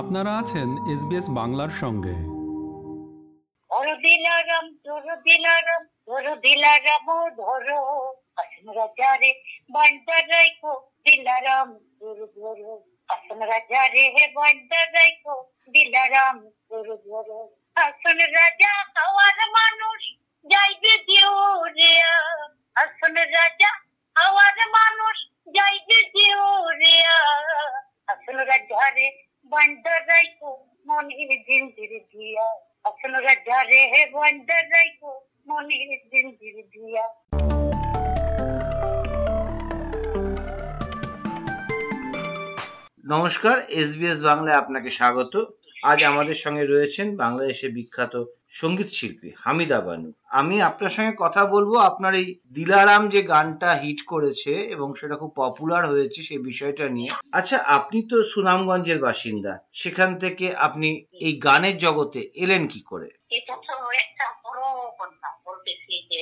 আপনারা আছেন এসবিএস বাংলার সঙ্গে। ধরো দিলারাম ধরো দিলারাম ধরো। দিলারাম ধরো রাজারে রাইকো দিলারাম ধরো ধরো। আসন রাজারে হে বান্ডা রাইকো দিলারাম ধরো ধরো। আসন রাজা হওয়ার রাজা রে হে বান্ডা রাইকো মনির দিয়া। নমস্কার এসবিএস বাংলায় আপনাকে স্বাগত। আজ আমাদের সঙ্গে রয়েছেন বাংলাদেশের বিখ্যাত সংগীত শিল্পী হামিদা বানু। আমি আপনার সঙ্গে কথা বলব আপনার এই দিলারাম যে গানটা হিট করেছে এবং সেটা খুব পপুলার হয়েছে সেই বিষয়টা নিয়ে। আচ্ছা আপনি তো সুনামগঞ্জের বাসিন্দা। সেখান থেকে আপনি এই গানের জগতে এলেন কি করে? এটা তো একটা বড় কথা বলতেছি যে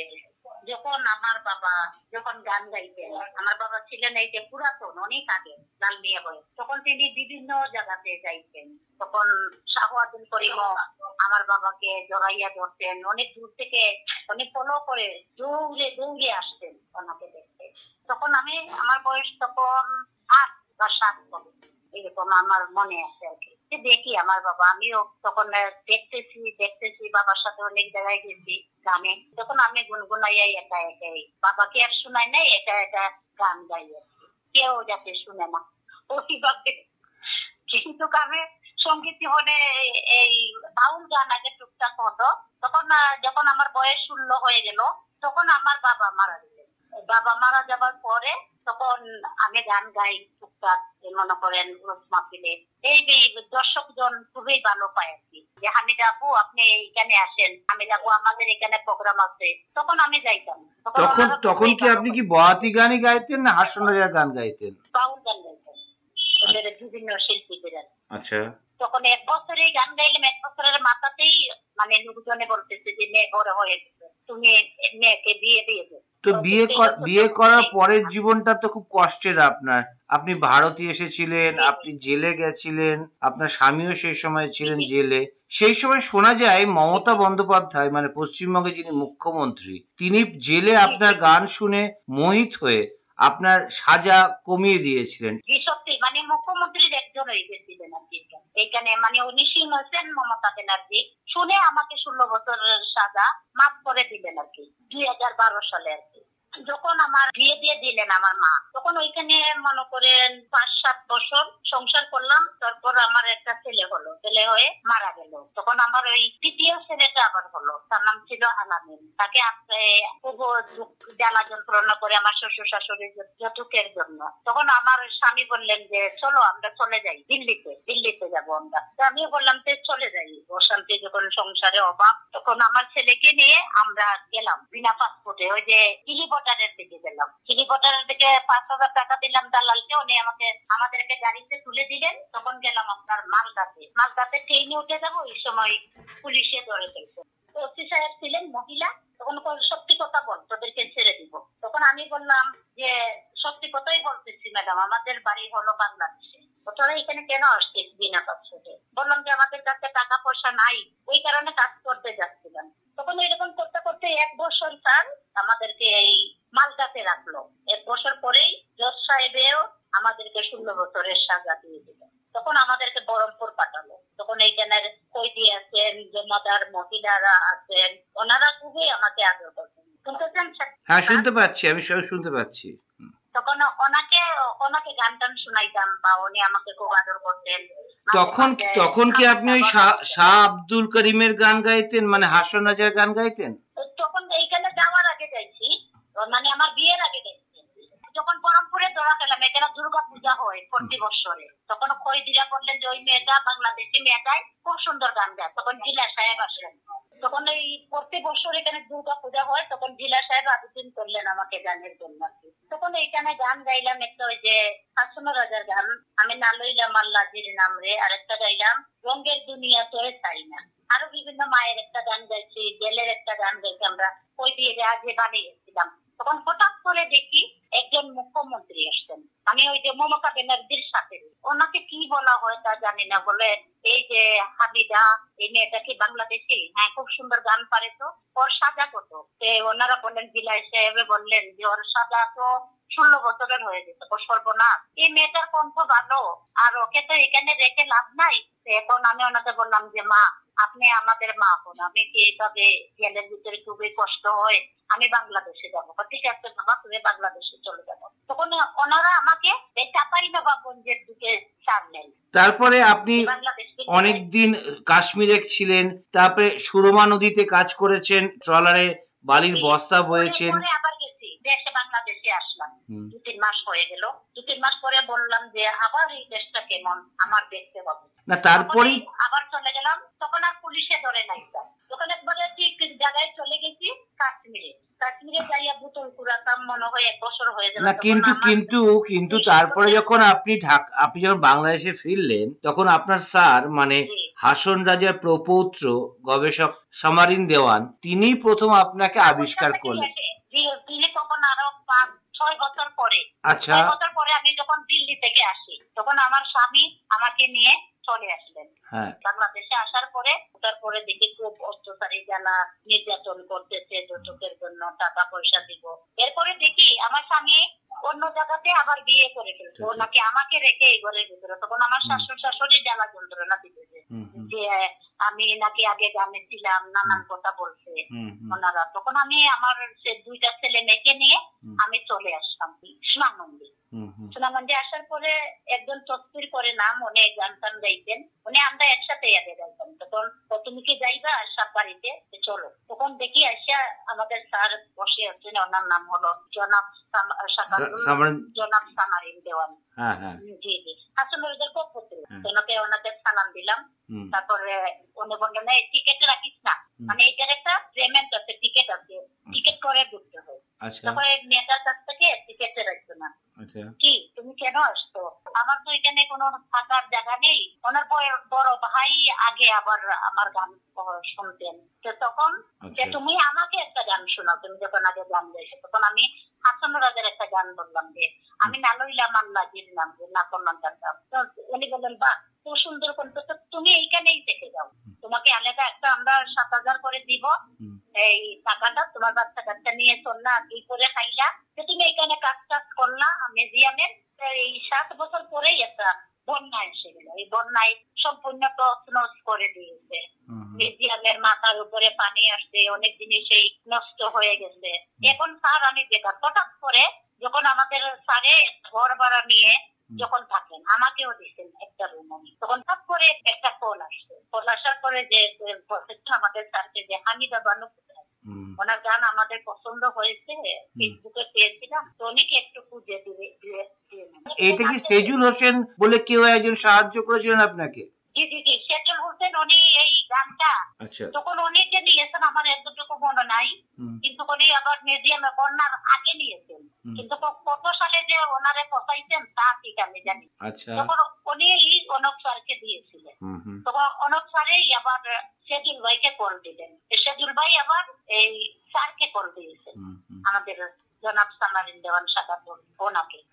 যখন আমার বাবা যখন গান গাইতেন আমার বাবা ছিলেন এই যে পুরাতন, অনেক আগে, লাল মিয়া বয়স, তখন তিনি বিভিন্ন জায়গাতে যাইতেন। তখন শাহওয়াদিন করিম আমার বাবাকে জড়াইয়া ধরতেন। অনেক দূর থেকে, অনেক ফলো করে দৌড়ে দৌড়ে আসতেন ওনাকে দেখতে। তখন আমি, আমার বয়স তখন আট বা সাত এরকম আমার মনে আছে আর কি। দেখি আমার বাবা, আমিও তখন দেখতেছি দেখতেছি, বাবার সাথে অনেক জায়গায় গেছি গানে তখন আমি গুনগুনাইয়াই একা একাই, বাবাকে আর শোনাই নাই এটা এটা গান গাই। কেউ যাতে শুনে না। কিন্তু আমি সংগীত এই- এই বাউল গান আগে টুকটাক হতো। তখন যখন আমার বয়স ষোলো হয়ে গেল, তখন আমার বাবা মারা গেলেন। বাবা মারা যাবার পরে তখন আমি গান গাই টুকটাক মনে করেন রোজ মাহফিলে। এই যে দর্শক জন খুবই ভালো পায় আর কি। যে হামিদ আপু আপনি এখানে আসেন। হামিদ আপু আমাদের এখানে প্রোগ্রাম আছে। তখন আমি যাইতাম। তখন তখন কি আপনি কি বয়াতি গানই গাইতেন না হাস্যনাজার গান গাইতেন? বাউল গান গাইতেন বিভিন্ন শিল্পীদের আচ্ছা। তখন এক বছরে গান গাইলাম এক বছরের মাথাতেই মানে লোকজনে বলতেছে যে মেয়ে বড় হয়ে গেছে। তুমি মেয়েকে বিয়ে দিয়ে দেবে তো বিয়ে বিয়ে করার পরের জীবনটা তো খুব কষ্টের আপনার। আপনি ভারতে এসেছিলেন আপনি জেলে গেছিলেন আপনার স্বামীও সেই সময় ছিলেন জেলে। সেই সময় শোনা যায় মমতা বন্দ্যোপাধ্যায় মানে পশ্চিমবঙ্গে যিনি মুখ্যমন্ত্রী তিনি জেলে আপনার গান শুনে মোহিত হয়ে আপনার সাজা কমিয়ে দিয়েছিলেন। মানে মুখ্যমন্ত্রীর একজন হয়ে গেছিলেন আর কি। এইখানে মানে সিং হোসেন মমতা ব্যানার্জি। শুনে আমাকে ষোলো বছরের সাজা মাফ করে দিলেন আর কি, দুই হাজার বারো সালে আর কি। যখন আমার বিয়ে দিয়ে দিলেন আমার মা, তখন ওইখানে মনে করেন পাঁচ সাত বছর সংসার করলাম, তারপর আমার একটা ছেলে হলো। ছেলে হয়ে মারা গেল। তখন আমার ওই তৃতীয় ছেলেটা আবার হলো, তার নাম ছিল আলামিন। তাকে জ্বালা যন্ত্রণা করে আমার শ্বশুর শাশুড়ির যৌতুকের জন্য। তখন আমার স্বামী বললেন যে, চলো আমরা চলে যাই, দিল্লিতে দিল্লিতে যাব আমরা। তো আমিও বললাম যে, চলে যাই। অশান্তি যখন সংসারে অভাব তখন আমার ছেলেকে নিয়ে আমরা গেলাম বিনা পাসপোর্টে, ওই যে চিলি বর্ডারের দিকে গেলাম। চিলি বর্ডারের দিকে পাঁচ হাজার টাকা দিলাম দালালকে উনি আমাকে, আমাদেরকে গাড়িতে তুলে দিলেন। তখন গেলাম আপনার মালদাতে। মালদাতে ট্রেনে উঠে যাব ওই সময় পুলিশে ধরে ফেলছে। ওসি সাহেব ছিলেন মহিলা, তখন সত্যি কথা বল, তোদেরকে ছেড়ে দিব। তখন আমি বললাম যে, সত্যি কথাই বলতেছি ম্যাডাম, আমাদের বাড়ি হলো বাংলাদেশে। তোরা এখানে কেন আসছিস বিনা পাসপোর্টে বললাম যে, আমাদের কাছে টাকা পয়সা নাই। ওই কারণে কাজ করতে যাচ্ছিলাম। তখন এরকম করতে করতে এক বছর স্যার আমাদেরকে এই মালদাতে রাখল। এক বছর পরেই জজ সাহেবেও আমাদেরকে ষোলো বছরের সাজা দিয়ে দিল। তখন আমাদেরকে বহরমপুর পাঠালো। জমাদার মহিলারা আছেন ওনারা খুবই আমাকে আদর করতেন। শুনতেছেন হ্যাঁ শুনতে পাচ্ছি আমি সব শুনতে পাচ্ছি। তখন ওনাকে ওনাকে গান টান শোনাইতাম বা উনি আমাকে খুব আদর করতেন। তখন তখন কি আপনি ওই শাহ আব্দুল করিমের গান গাইতেন মানে হাসন রাজার গান গাইতেন? তখন এইখানে যাওয়ার আগে যাইছি মানে আমার বিয়ের আগে যাইছি। বহরমপুরে ধরা পেলাম এখানে দুর্গা পূজা হয় প্রতি বছরে। তখন কই দিলা বললেন যে ওই মেয়েটা বাংলাদেশি মেয়েটাই খুব সুন্দর গান গায়। তখন জিলা সাহেব আসলেন। তখন এই প্রতি বছর এখানে দুর্গা পূজা হয় তখন জিলা সাহেব আবেদন করলেন আমাকে গানের জন্য তখন এইখানে গান গাইলাম একটা ওই যে হাসুন রাজার গান। আমি না লইলাম আল্লাহির নাম রে আরেকটা গাইলাম রঙের দুনিয়া তোরে চাই না। আরও বিভিন্ন মায়ের একটা গান গাইছি জেলের একটা গান গাইছি আমরা। ওই দিয়ে আজে বানিয়েছিলাম। তখন হঠাৎ করে দেখি একজন মুখ্যমন্ত্রী আসতেন আমি ওই যে মমতা ব্যানার্জির সাথে। ওনাকে কি বলা হয় তা জানি না। বলে এই যে হামিদা, এই মেয়েটা কি বাংলাদেশি? হ্যাঁ খুব সুন্দর গান পারে তো। ওর সাজা কত? ওনারা বললেন জেলায় সাহেবে বললেন যে ওর সাজা তো ষোলো বছরের হয়ে ও সর্বনাশ এই মেয়েটার কণ্ঠ ভালো, আর ওকে তো এখানে রেখে লাভ নাই। এখন আমি ওনাকে বললাম যে মা আপনি আমাদের মা বোন আমি কি এইভাবে জেলের ভিতরে খুবই কষ্ট হয় আমি বাংলাদেশে যাব? ঠিক আছে বাবা তুমি বাংলাদেশে চলে যাব তখন ওনারা আমাকে চাপাই নবাবগঞ্জের দিকে ছাড়লেন তারপরে আপনি বাংলাদেশ থেকে- অনেক দিন কাশ্মীরে ছিলেন তারপরে সুরমা নদীতে কাজ করেছেন ট্রলারে বালির বস্তা বয়েছেন। আবার গেছি দেশে বাংলাদেশে আসলাম। দু তিন মাস হয়ে গেল। দু তিন মাস পরে বললাম যে আবার এই দেশটা কেমন আমার দেখতে হবে। না তখনই আবার চলে গেলাম। তখন আর পুলিশে ধরে নাই। তখন একবারে ঠিক জায়গায় চলে গেছি কাশ্মীরে। কাশ্মীরে যাইয়া বোতল কুড়াতাম মনে হয় এক বছর হয়ে গেল না কিন্তু কিন্তু কিন্তু তারপরে যখন আপনি ঢাক আপনি যখন বাংলাদেশে ফিরলেন তখন আপনার স্যার মানে হাসন রাজার প্রপৌত্র গবেষক সামারিন দেওয়ান তিনি প্রথম আপনাকে আবিষ্কার করলেন। দিল্লি তখন আরও পাঁচ ছয় বছর পরে। আচ্ছা। ছয় বছর পরে আমি যখন দিল্লি থেকে আসি তখন আমার স্বামী আমাকে নিয়ে চলে আসলেন। হ্যাঁ। বাংলাদেশে আসার পরে তারপরে দেখি খুব অত্যাচারী জ্বালা নির্যাতন করতেছে যৌতুকের জন্য টাকা পয়সা দিব। এরপরে দেখি আমার স্বামী অন্য জায়গাতে আবার বিয়ে করে ফেলছে। ও নাকি আমাকে রেখে এই ঘরের ভিতরে। তখন আমার। শাশুড় শাশুড়ি জ্বালা যন্ত্রণা দিতেছে। যে আমি নাকি আগে গ্রামে ছিলাম নানান কথা বলছে ওনারা। তখন আমি আমার দুইটা ছেলে মেয়েকে নিয়ে আমি চলে আসলাম সুনামন্দি হুম, আসার পরে একজন তস্তির করে নাম উনি গান টান গাইতেন। উনি আমরা একসাথে আগে গাইতাম। তখন "ও, তুমি কি যাইবা? সব বাড়িতে চলো। তখন দেখি আসা আমাদের স্যার বসে আছেন ওনার নাম হলো জনাব জনাব সামারিন দেওয়ান। হ্যাঁ হ্যাঁ। জি জি। আসলে ওদের। ওনাকে ওনাদের সালাম দিলাম। তারপরে উনি বললেন টিকিট রাখিস না। মানে এটার একটা পেমেন্ট আছে টিকিট আছে। টিকিট করে ঢুকতে হয়। আচ্ছা। তখন কাছ থেকে টিকিটে না আচ্ছা কি তুমি কেন আসতো আমার তো এখানে কোনো থাকার জায়গা নেই। ওনার বড় ভাই আগে আবার আমার গান শুনতেন। তো তখন যে আচ্ছা। তুমি আমাকে একটা গান শোনাও তুমি যখন আগে গান গাইছো তখন আমি হাসান রাজের একটা গান বললাম যে আমি নালইলা মান্না জির নাম যে নাকন্নান গানটা তো উনি বললেন বা তো সুন্দর কণ্ঠ। তুমি এইখানেই থেকে যাও। তোমাকে আলাদা একটা আমরা সাত হাজার করে দিব। এই টাকাটা তোমার বাচ্চা কাচ্চা নিয়ে চললা দুই করে খাইলা? তো তুমি এখানে কাজ টাজ করলা মিউজিয়ামের এই সাত বছর পরেই একটা বন্যা এসে গেল। এই বন্যায় সম্পূর্ণ তছনছ করে দিয়েছে। মিউজিয়ামের মাথার উপরে পানি আসছে অনেক জিনিসই নষ্ট হয়ে গেছে। এখন স্যার আমি বেকার। হঠাৎ করে যখন আমাদের স্যারে ঘর ভাড়া নিয়ে যখন থাকেন আমাকেও দিচ্ছেন একটা রুম আমি। তখন হঠাৎ করে একটা ফোন আসছে। ফোন আসার পরে যে যে আমাদের স্যারকে যে হামিদা বানু। ওনার গান আমাদের পছন্দ হয়েছে ফেসবুকে পেয়েছিলাম তো উনি একটু খুঁজে নেন। এইটা কি সেজুল হোসেন বলে কেউ একজন সাহায্য করেছিলেন আপনাকে? জি জি জি সেজল হোসেন উনি এই গানটা। তখন উনি যে নিয়েছেন আমার এতটুকু মনে নাই। কিন্তু উনি আবার মিউজিয়ামে বন্যার আগে নিয়েছেন। কিন্তু কত সালে যে ওনারে পচাইছেন তা ঠিক আমি জানি তখন উনি অনক স্যারকে দিয়েছিলেন। হুম, হুম, তখন অনক স্যারেই আবার সেজুল ভাইকে কল দিলেন। সেজুল ভাই আবার এই স্যারকে কল দিয়েছেন। আমাদের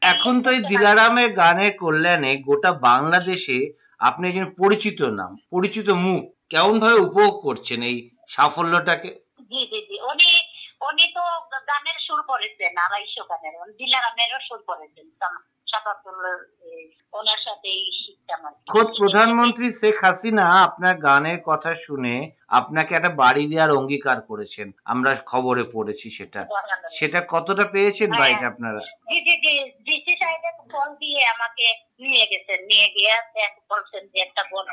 এখন তো এই দিলারামের গানের কল্যাণে গোটা বাংলাদেশে আপনি একজন পরিচিত নাম, পরিচিত মুখ কেমন ভাবে উপভোগ করছেন এই সাফল্যটাকে? জি জি জি। উনি উনি তো গানের সুর করেছেন, আড়াইশো গানের দিলারামেরও সুর করেছেন। ওনার সাথে এই। খোদ প্রধানমন্ত্রী শেখ হাসিনা আপনার গানের কথা শুনে আপনাকে একটা বাড়ি দেওয়ার অঙ্গীকার করেছেন। আমরা খবরে পড়েছি সেটা। সেটা কতটা পেয়েছেন। বাড়িটা আপনারা? জি জি জি ডিসি সাহেবের ফোন দিয়ে আমাকে নিয়ে গেছেন নিয়ে গিয়ে এক বলছেন যে একটা বোন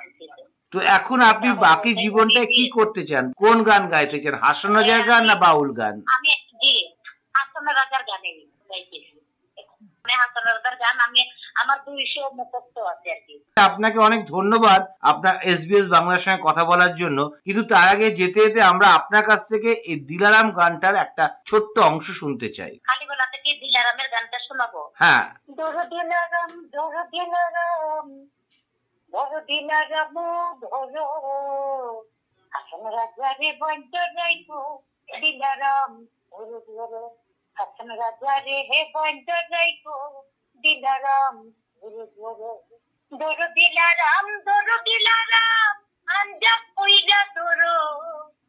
তো এখন আপনি বাকি জীবনটায় কি করতে চান? কোন গান গাইতে চান? হাসন গান না বাউল গান? আমি জি হাসান রাজার গানে গাইতেছি মানে হাসান রাজার গান আমি আমার দুইশো মুখস্থ আছে আর কি আপনাকে অনেক ধন্যবাদ আপনার এসবিএস বাংলার সঙ্গে কথা বলার জন্য। কিন্তু তার আগে যেতে যেতে আমরা আপনার কাছ থেকে এই দিলারাম গানটার একটা ছোট্ট অংশ শুনতে চাই। খালিবেলা থেকে দিলারামের গানটা শোনাবো হ্যাঁ। দোর দিলারাম দোর দিলারাম দোর দিলারাম ধরো হাসান রাজারে বন্ধ রাইকো দিলারাম ধরো ধরো হাসান রাজারে হে বন্ধ রাইকো দিলারাম ধরো ধরো ধরো দিলারাম ধরো। দিলারাম আঞ্জা কইরা ধরো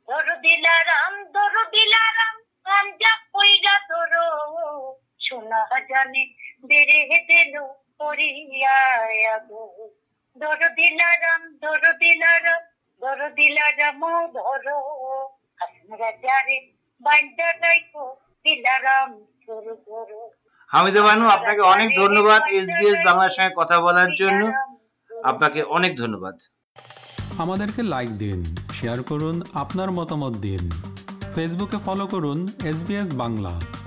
ধরো। দিলারাম ধরো দিলারাম আঞ্জা কইরা ধরো সোনা জানে বেড়ে দিল পরিয়া গো ধরো দিলারাম ধরো দিলারাম ধরো। দিলারাম ধরো আমরা যারে বাঞ্জা নাইকো দিলারাম ধরো ধরো হামিদা বানু আপনাকে অনেক ধন্যবাদ এসবিএস বাংলার সঙ্গে কথা বলার জন্য। আপনাকে অনেক ধন্যবাদ। আমাদেরকে লাইক দিন শেয়ার করুন আপনার মতামত দিন। ফেসবুকে ফলো করুন এস বাংলা।